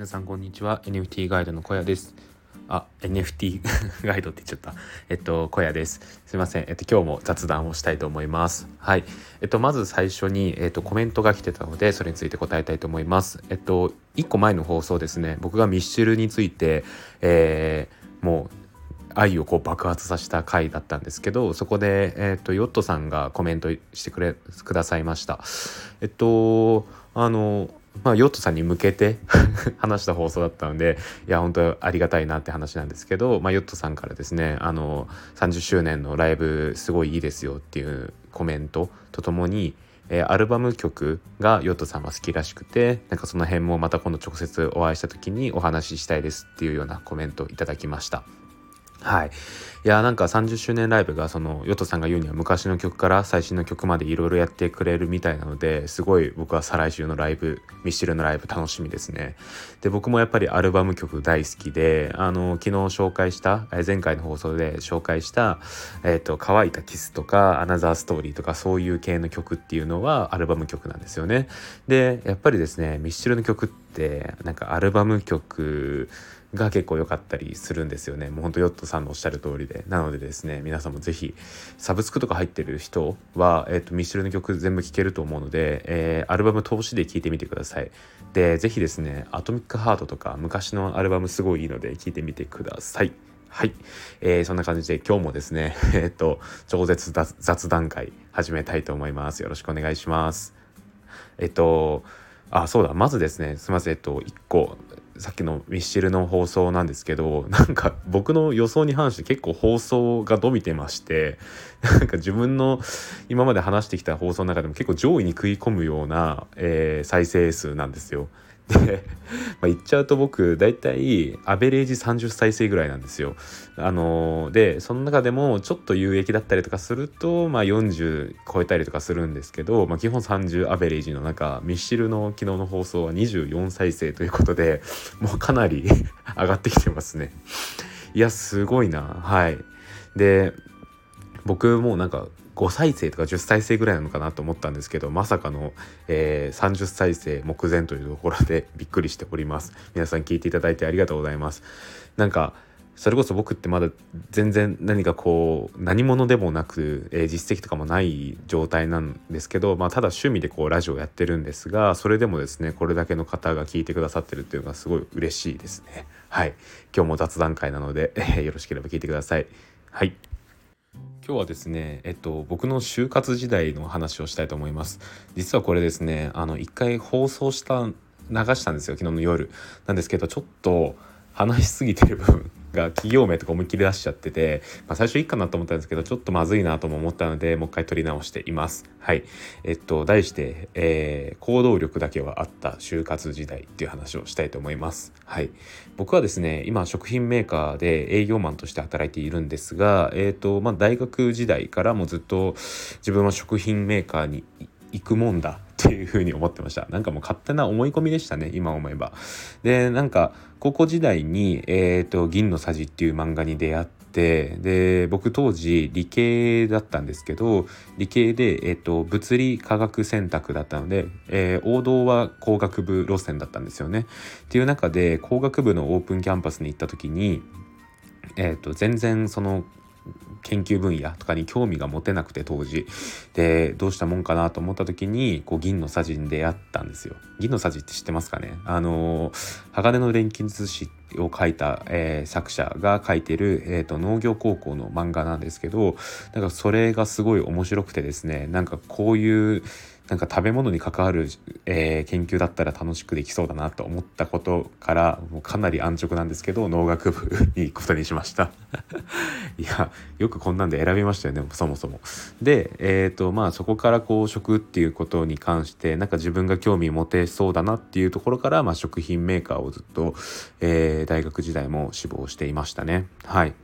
皆さんこんにちは。NFT ガイドの小屋です。あ NFT ガイドって言っちゃった。えっと小屋です。すいません。えっと今日も雑談をしたいと思います。はい。えっとまず最初にえっとコメントが来てたのでそれについて答えたいと思います。えっと1個前の放送ですね。僕がミッシュルについてえー、もう愛をこう爆発させた回だったんですけどそこで、えーと、ヨットさんがコメントしてくれくださいました。えっとあのまあ、ヨットさんに向けて 話した放送だったのでいや本当ありがたいなって話なんですけど、まあ、ヨットさんからですねあの30周年のライブすごいいいですよっていうコメントとともにえアルバム曲がヨットさんは好きらしくてなんかその辺もまた今度直接お会いした時にお話ししたいですっていうようなコメントをいただきました。はい。いやなんか30周年ライブがそのヨトさんが言うには昔の曲から最新の曲までいろいろやってくれるみたいなのですごい僕は再来週のライブミッシルのライブ楽しみですねで僕もやっぱりアルバム曲大好きであの昨日紹介した前回の放送で紹介した「えーと、乾いたキス」とか「アナザーストーリー」とかそういう系の曲っていうのはアルバム曲なんですよねでやっぱりですねミッシルの曲ってなんかアルバム曲が結構良かったりするんですよね。もうほんとヨットさんのおっしゃる通りで。なのでですね皆さんも是非サブスクとか入ってる人は、えーと、ミッシェルの曲全部聴けると思うので、えー、アルバム通しで聴いてみてください。で是非ですねアトミックハートとか昔のアルバムすごいいいので聴いてみてください。はい、えー、そんな感じで今日もですね えっと超絶雑談会始めたいと思います。よろしくお願いします。えっとあそうだ。まずですねすみません。えっと1個さっきのミッシェルの放送なんですけどなんか僕の予想に反して結構放送が伸びてましてなんか自分の今まで話してきた放送の中でも結構上位に食い込むような、えー、再生数なんですよ。で、ま、言っちゃうと僕大体アベレージ30再生ぐらいなんですよ。あのー、でその中でもちょっと有益だったりとかすると、まあ、40超えたりとかするんですけど、まあ、基本30アベレージの中ミッシルの昨日の放送は24再生ということで もうかなり 上がってきてますね。いやすごいなはい。で僕もなんか5再生とか10再生ぐらいなのかなと思ったんですけどまさかの、えー、30再生目前というところで びっくりしております。皆さん聞いていただいてありがとうございます。なんかそれこそ僕ってまだ全然何かこう何者でもなく、えー、実績とかもない状態なんですけど、まあ、ただ趣味でこうラジオやってるんですがそれでもですねこれだけの方が聞いてくださってるっていうのがすごい嬉しいですね。はい。今日も雑談会なので、えー、よろしければ聞いてください。はい。今日はですね、えっと、僕の就活時代の話をしたいと思います。実はこれですね、あの、一回放送した、流したんですよ、昨日の夜。なんですけど、ちょっと話しすぎてる部分が企業名とか思いっきり出しちゃってて、まあ、最初いいかなと思ったんですけどちょっとまずいなとも思ったのでもう一回撮り直しています。はい。えっと題して、えー、行動力だけはあった就活時代っていう話をしたいと思います。はい。僕はですね今食品メーカーで営業マンとして働いているんですがえっとまあ大学時代からもずっと自分は食品メーカーに行くもんだっていうふうに思ってましたなんかもう勝手な思い込みでしたね今思えばでなんか高校時代に「えーと、銀のさじ」っていう漫画に出会ってで僕当時理系だったんですけど理系で、えーと、物理科学選択だったので、えー、王道は工学部路線だったんですよね。っていう中で工学部のオープンキャンパスに行った時にえーと全然その研究分野とかに興味が持てなくて当時。でどうしたもんかなと思った時にこう銀のさじに出会ったんですよ。銀のさじって知ってますかね？あの鋼の錬金術師を書いた、えー、作者が書いてる、えーと、農業高校の漫画なんですけどなんかそれがすごい面白くてですねなんかこういうなんか食べ物に関わる、えー、研究だったら楽しくできそうだなと思ったことからもうかなり安直なんですけど農学部に行くことにしました いやよくこんなんで選びましたよねそもそも。でえっ、ー、とまあそこからこう食っていうことに関してなんか自分が興味持てそうだなっていうところから、まあ、食品メーカーをずっと、えー、大学時代も志望していましたね。はい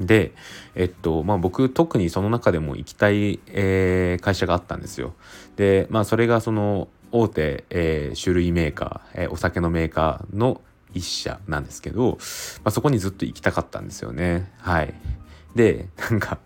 で、えっと、まあ僕特にその中でも行きたい、えー、会社があったんですよ。で、まあそれがその大手、えー、種類メーカー、えー、お酒のメーカーの一社なんですけど、まあ、そこにずっと行きたかったんですよね。はい。で、なんか、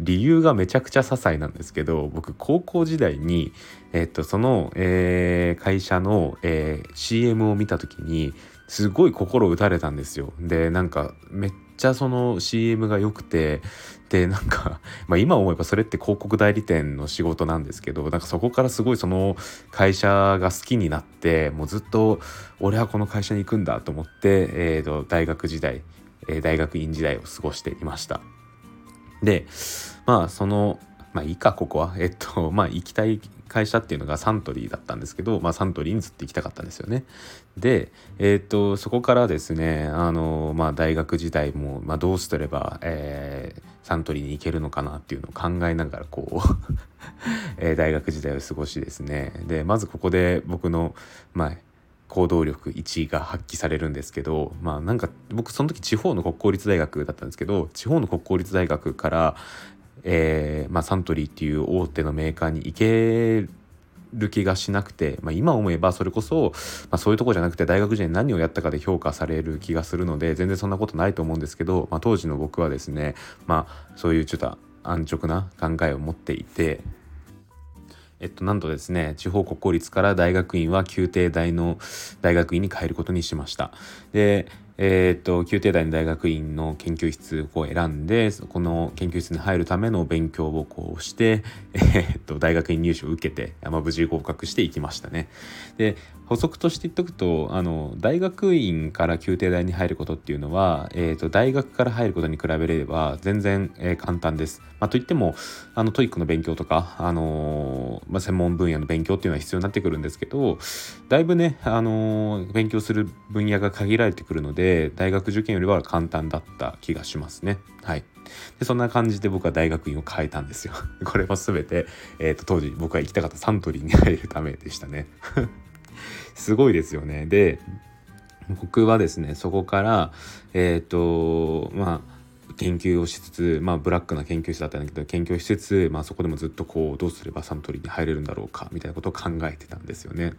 理由がめちゃくちゃ些細なんですけど僕高校時代に、えっと、その、えー、会社の、えー、CM を見た時にすごい心打たれたんですよ。でなんかめっちゃその CM が良くてでなんか、まあ、今思えばそれって広告代理店の仕事なんですけどなんかそこからすごいその会社が好きになってもうずっと俺はこの会社に行くんだと思って、えーと、大学時代、えー、大学院時代を過ごしていました。でまあそのまあいいかここはえっとまあ行きたい会社っていうのがサントリーだったんですけど、まあ、サントリーにずっと行きたかったんですよね。で、えー、っとそこからですねあの、まあ、大学時代も、まあ、どうすれば、えー、サントリーに行けるのかなっていうのを考えながらこう えー、大学時代を過ごしですねでまずここで僕の、まあ、行動力1位が発揮されるんですけどまあなんか僕その時地方の国公立大学だったんですけど地方の国公立大学から、えーまあ、サントリーっていう大手のメーカーに行ける気がしなくて、まあ、今思えばそれこそ、まあ、そういうとこじゃなくて大学時代に何をやったかで評価される気がするので全然そんなことないと思うんですけど、まあ、当時の僕はですね、まあ、そういうちょっと安直な考えを持っていて。えっと、なんとですね地方国公立から大学院は宮廷大の大学院に変えることにしました。でえー、と宮廷大の大学院の研究室を選んでこの研究室に入るための勉強をこうして、えー、と大学院入試を受けて、まあ、無事合格していきましたね。で補足として言っとくとあの大学院から宮廷大に入ることっていうのは、えー、と大学から入ることに比べれば全然、えー、簡単です。まあ、といってもあの TOEIC の勉強とか、あのー、まあ、専門分野の勉強っていうのは必要になってくるんですけどだいぶね、あのー、勉強する分野が限られてくるので大学受験よりは簡単だった気がしますね。はいでそんな感じで僕は大学院を変えたんですよ。これも全て、えーと当時僕が行きたかったサントリーに入るためでしたね。すごいですよね。で僕はですねそこからえっ、ー、とまあ研究をしつつ、まあ、ブラックな研究室だったんだけど研究しつつ、まあ、そこでもずっとこうどうすればサントリーに入れるんだろうかみたいなことを考えてたんですよね。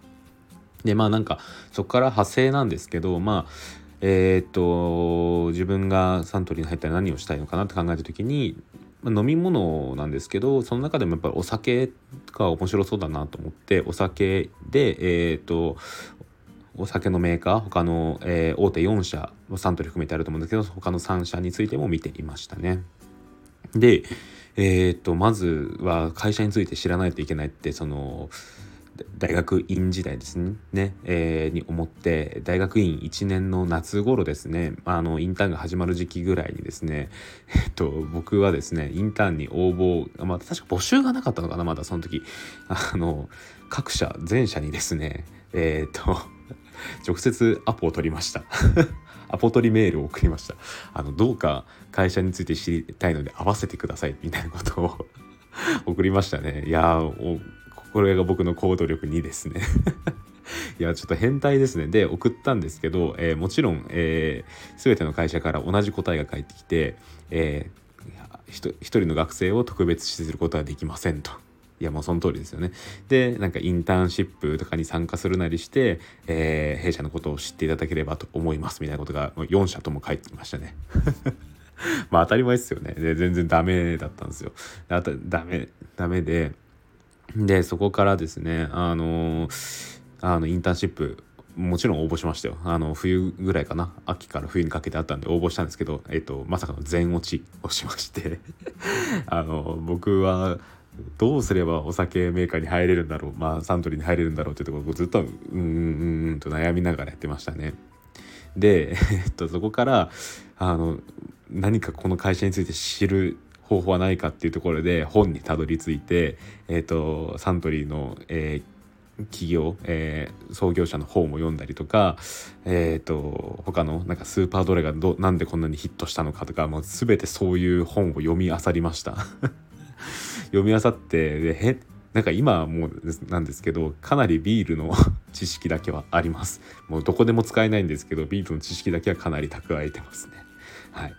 でまあなんかそこから派生なんですけどまあえっ、と自分がサントリーに入ったら何をしたいのかなって考えた時に飲み物なんですけどその中でもやっぱりお酒が面白そうだなと思ってお酒でえっ、ー、とお酒のメーカー他の、えー、大手4社サントリー含めてあると思うんですけど他の3社についても見ていましたね。でえー、とまずは会社について知らないといけないってその大学院時代ですね、ね。えー、に思って大学院1年の夏頃ですね。あのインターンが始まる時期ぐらいにですね、えっと、僕はですねインターンに応募、まあ、確か募集がなかったのかなまだその時。あの各社全社にですねえー、っと直接アポを取りました。アポ取りメールを送りました。あのどうか会社について知りたいので合わせてくださいみたいなことを 送りましたね。いやこれが僕の行動力2ですね いやちょっと変態ですねで送ったんですけど、えー、もちろん、えー、全ての会社から同じ答えが返ってきて、えー、一人の学生を特別視することはできませんと。いやもうその通りですよね。でなんかインターンシップとかに参加するなりして、えー、弊社のことを知っていただければと思いますみたいなことが4社とも返ってきましたね。まあ当たり前ですよね。で全然ダメだったんですよ。あとダメダメででそこからですねあのあのインターンシップもちろん応募しましたよ。あの冬ぐらいかな。秋から冬にかけてあったんで応募したんですけど、えっと、まさかの全落ちをしまして。あの僕はどうすればお酒メーカーに入れるんだろう。まあサントリーに入れるんだろうっていうところずっとうんうんうんと悩みながらやってましたね。で、えっと、そこからあの何かこの会社について知る方法はないかっていうところで本にたどり着いて、えーと、サントリーの、えー、企業、えー、創業者の本も読んだりとか、えーと、他のなんかスーパードラがどなんでこんなにヒットしたのかとかもう全てそういう本を読み漁りました。読み漁ってでへなんか今はもうなんですけどかなりビールの 知識だけはあります。もうどこでも使えないんですけどビールの知識だけはかなり蓄えてますね。はい。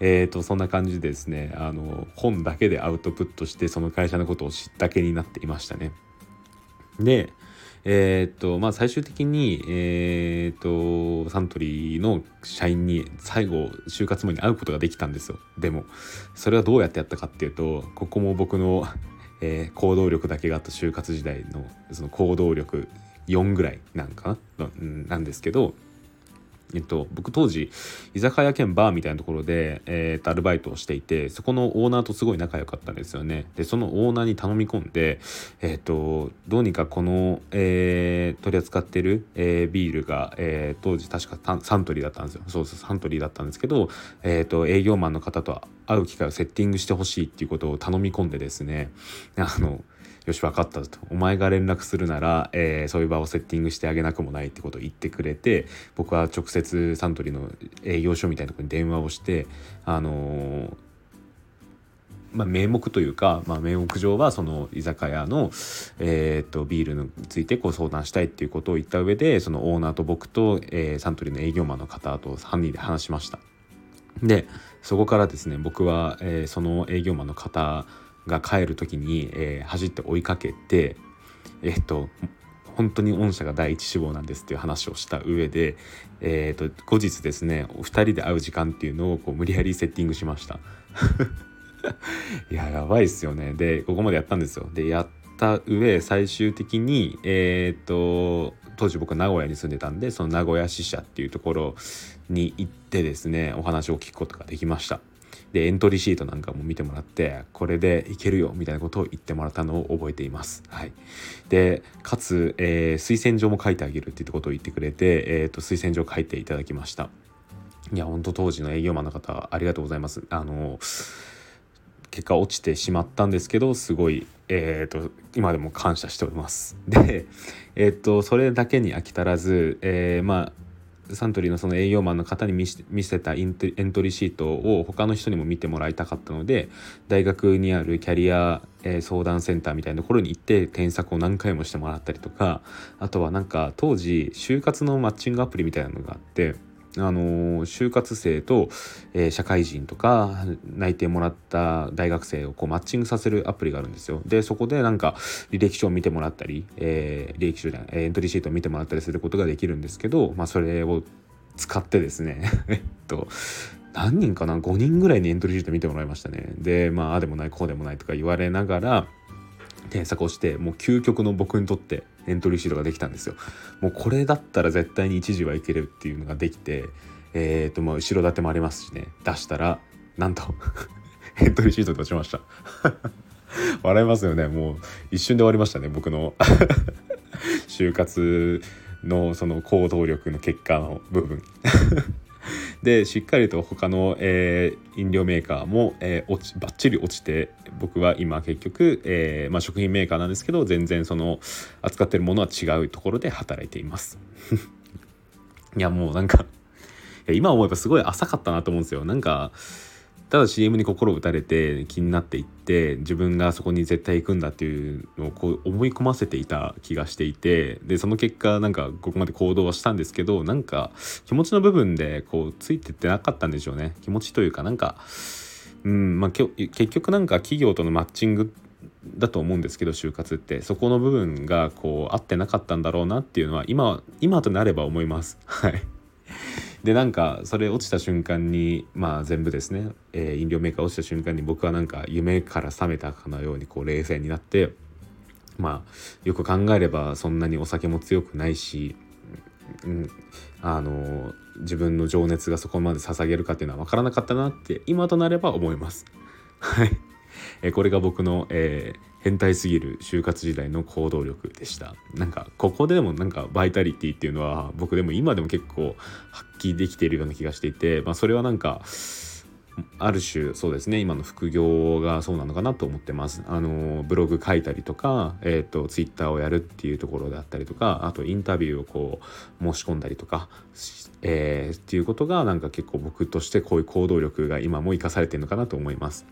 えーと、そんな感じでですねあの本だけでアウトプットしてその会社のことを知ったけになっていましたね。でえ、っとまあ最終的にえー、とサントリーの社員に最後就活前に会うことができたんですよでもそれはどうやってやったかっていうとここも僕の、えー、行動力だけがあった就活時代のその行動力4ぐらいなんかななんですけどえっと、僕当時居酒屋兼バーみたいなところで、えー、っとアルバイトをしていてそこのオーナーとすごい仲良かったんですよね。でそのオーナーに頼み込んで、えー、っとどうにかこの、えー、取り扱ってる、えー、ビールが、えー、当時確かサントリーだったんですよ。そうそうサントリーだったんですけど、えー、っと営業マンの方と会う機会をセッティングしてほしいっていうことを頼み込んでですね。あのよし分かったとお前が連絡するなら、えー、そういう場をセッティングしてあげなくもないってことを言ってくれて僕は直接サントリーの営業所みたいなとこに電話をしてあのー、まあ、名目というか、まあ、名目上はその居酒屋の、えー、とビールについてこう相談したいっていうことを言った上でそのオーナーと僕と、えー、サントリーの営業マンの方と3人で話しました。でそこからですね僕は、えー、その営業マンの方が帰る時に、えー、走って追いかけてえっと本当に御社が第一志望なんですっていう話をした上で、えーと、後日ですねお二人で会う時間っていうのをこう無理やりセッティングしました。いややばいっすよね。でここまでやったんですよ。でやった上最終的にえっ、ー、と当時僕名古屋に住んでたんでその名古屋支社っていうところに行ってですねお話を聞くことができました。でエントリーシートなんかも見てもらってこれでいけるよみたいなことを言ってもらったのを覚えています。はい、でかつ、えー、推薦状も書いてあげるっていうことを言ってくれて、えーと、推薦状書いていただきました。いや本当当時の営業マンの方ありがとうございます。あの結果落ちてしまったんですけどすごい、えーと、今でも感謝しております。で、えーとそれだけに飽き足らず、えー、まあサントリーのその営業マンの方に見せたエントリーシートを他の人にも見てもらいたかったので大学にあるキャリア、え相談センターみたいなところに行って添削を何回もしてもらったりとかあとはなんか当時就活のマッチングアプリみたいなのがあってあの就活生と、えー、社会人とか内定もらった大学生をこうマッチングさせるアプリがあるんですよ。でそこでなんか履歴書を見てもらったり、えー、履歴書じゃないエントリーシートを見てもらったりすることができるんですけど、まあ、それを使ってですね えっと何人かな5人ぐらいにエントリーシート見てもらいましたね。でまああでもないこうでもないとか言われながら添削をしてもう究極の僕にとってエントリーシートができたんですよ。もうこれだったら絶対に一時はいけるっていうのができて、えっ、とま後ろ盾もありますしね出したらなんと エントリーシート出しました。笑いますよねもう一瞬で終わりましたね僕の 就活のその行動力の結果の部分でしっかりと他の、えー、飲料メーカーも、えー、落ちバッチリ落ちて僕は今結局、えーまあ、食品メーカーなんですけど全然その扱ってるものは違うところで働いています。いやもうなんか今思えばすごい浅かったなと思うんですよ。なんかただ CM に心打たれて気になっていって自分がそこに絶対行くんだっていうのをこう思い込ませていた気がしていてでその結果なんかここまで行動はしたんですけどなんか気持ちの部分でこうついてってなかったんでしょうね。気持ちというかなんかうんまあ結局なんか企業とのマッチングだと思うんですけど就活って。そこの部分がこう合ってなかったんだろうなっていうのは今今となれば思います。はい。でなんかそれ落ちた瞬間にまあ全部ですね、えー、飲料メーカー落ちた瞬間に僕はなんか夢から覚めたかのようにこう冷静になってまあよく考えればそんなにお酒も強くないし、うん、あの自分の情熱がそこまで捧げるかっていうのは分からなかったなって今となれば思います。はい、えこれが僕の、えー、変態すぎる就活時代の行動力でしたなんかここでもなんかバイタリティっていうのは僕でも今でも結構発揮できているような気がしていて、まあ、それはなんかある種そうですね今の副業がそうなのかなと思ってますあのブログ書いたりとか、えーと、ツイッターをやるっていうところだったりとかあとインタビューをこう申し込んだりとか、えー、っていうことがなんか結構僕としてこういう行動力が今も生かされてるのかなと思います。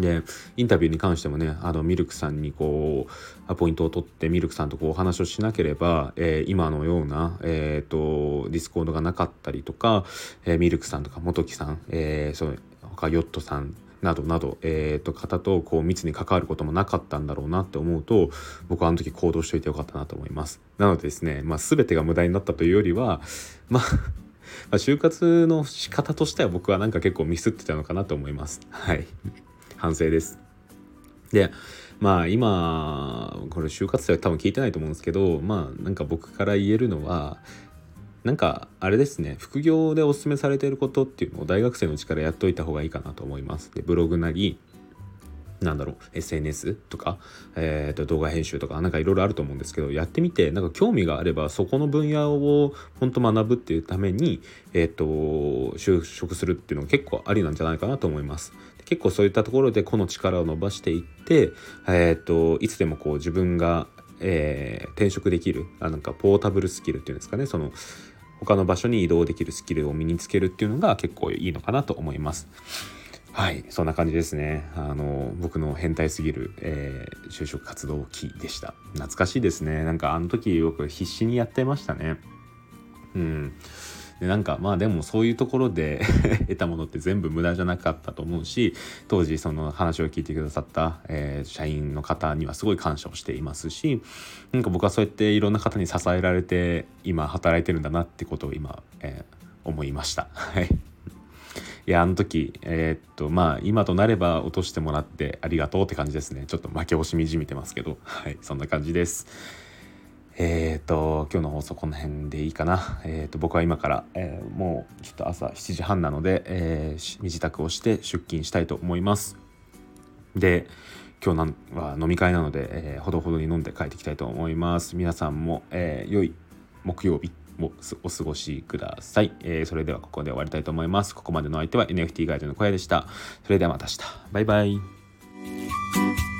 でインタビューに関してもねあのミルクさんにこうアポイントを取ってミルクさんとこうお話をしなければ、えー、今のような、えーと、ディスコードがなかったりとか、えー、ミルクさんとか元木さん、えー、そ他ヨットさんなどなど、えー、と方とこう密に関わることもなかったんだろうなって思うと僕はあの時行動しといてよかったなと思います。なのでですね、まあ、全てが無駄になったというよりはまあ就活の仕方としては僕はなんか結構ミスってたのかなと思います。はい。反省ですでまあ今これ就活生は多分聞いてないと思うんですけどまあなんか僕から言えるのはなんかあれですね副業でおすすめされていることっていうのを大学生のうちからやっといた方がいいかなと思います。でブログなりなんだろう SNS とか、えー、と動画編集とかなんかいろいろあると思うんですけどやってみてなんか興味があればそこの分野を本当学ぶっていうために、えー、と就職するっていうのが結構ありなんじゃないかなと思います。結構そういったところで個の力を伸ばしていって、えー、といつでもこう自分が、えー、転職できるあなんかポータブルスキルっていうんですかねその他の場所に移動できるスキルを身につけるっていうのが結構いいのかなと思います。はい、そんな感じですね。あの僕の変態すぎる、えー、就職活動期でした。懐かしいですね。なんかあの時僕必死にやってましたね。うん。でなんかまあでもそういうところで 得たものって全部無駄じゃなかったと思うし当時その話を聞いてくださった、えー、社員の方にはすごい感謝をしていますしなんか僕はそうやっていろんな方に支えられて今働いてるんだなってことを今、えー、思いました。はいいやあの時えー、っとまあ今となれば落としてもらってありがとうって感じですねちょっと負け惜しみじみてますけどはいそんな感じですえっ、と今日の放送この辺でいいかな。えっ、と僕は今から、え、もうちょっと朝7時半なので、え身支度をして出勤したいと思います。で今日なんは飲み会なので、えほどほどに飲んで帰ってきたいと思います。皆さんも、え良い木曜日をお過ごしください、えそれではここで終わりたいと思います。ここまでの相手は NFT ガイドの小屋でした。それではまた明日。バイバイ。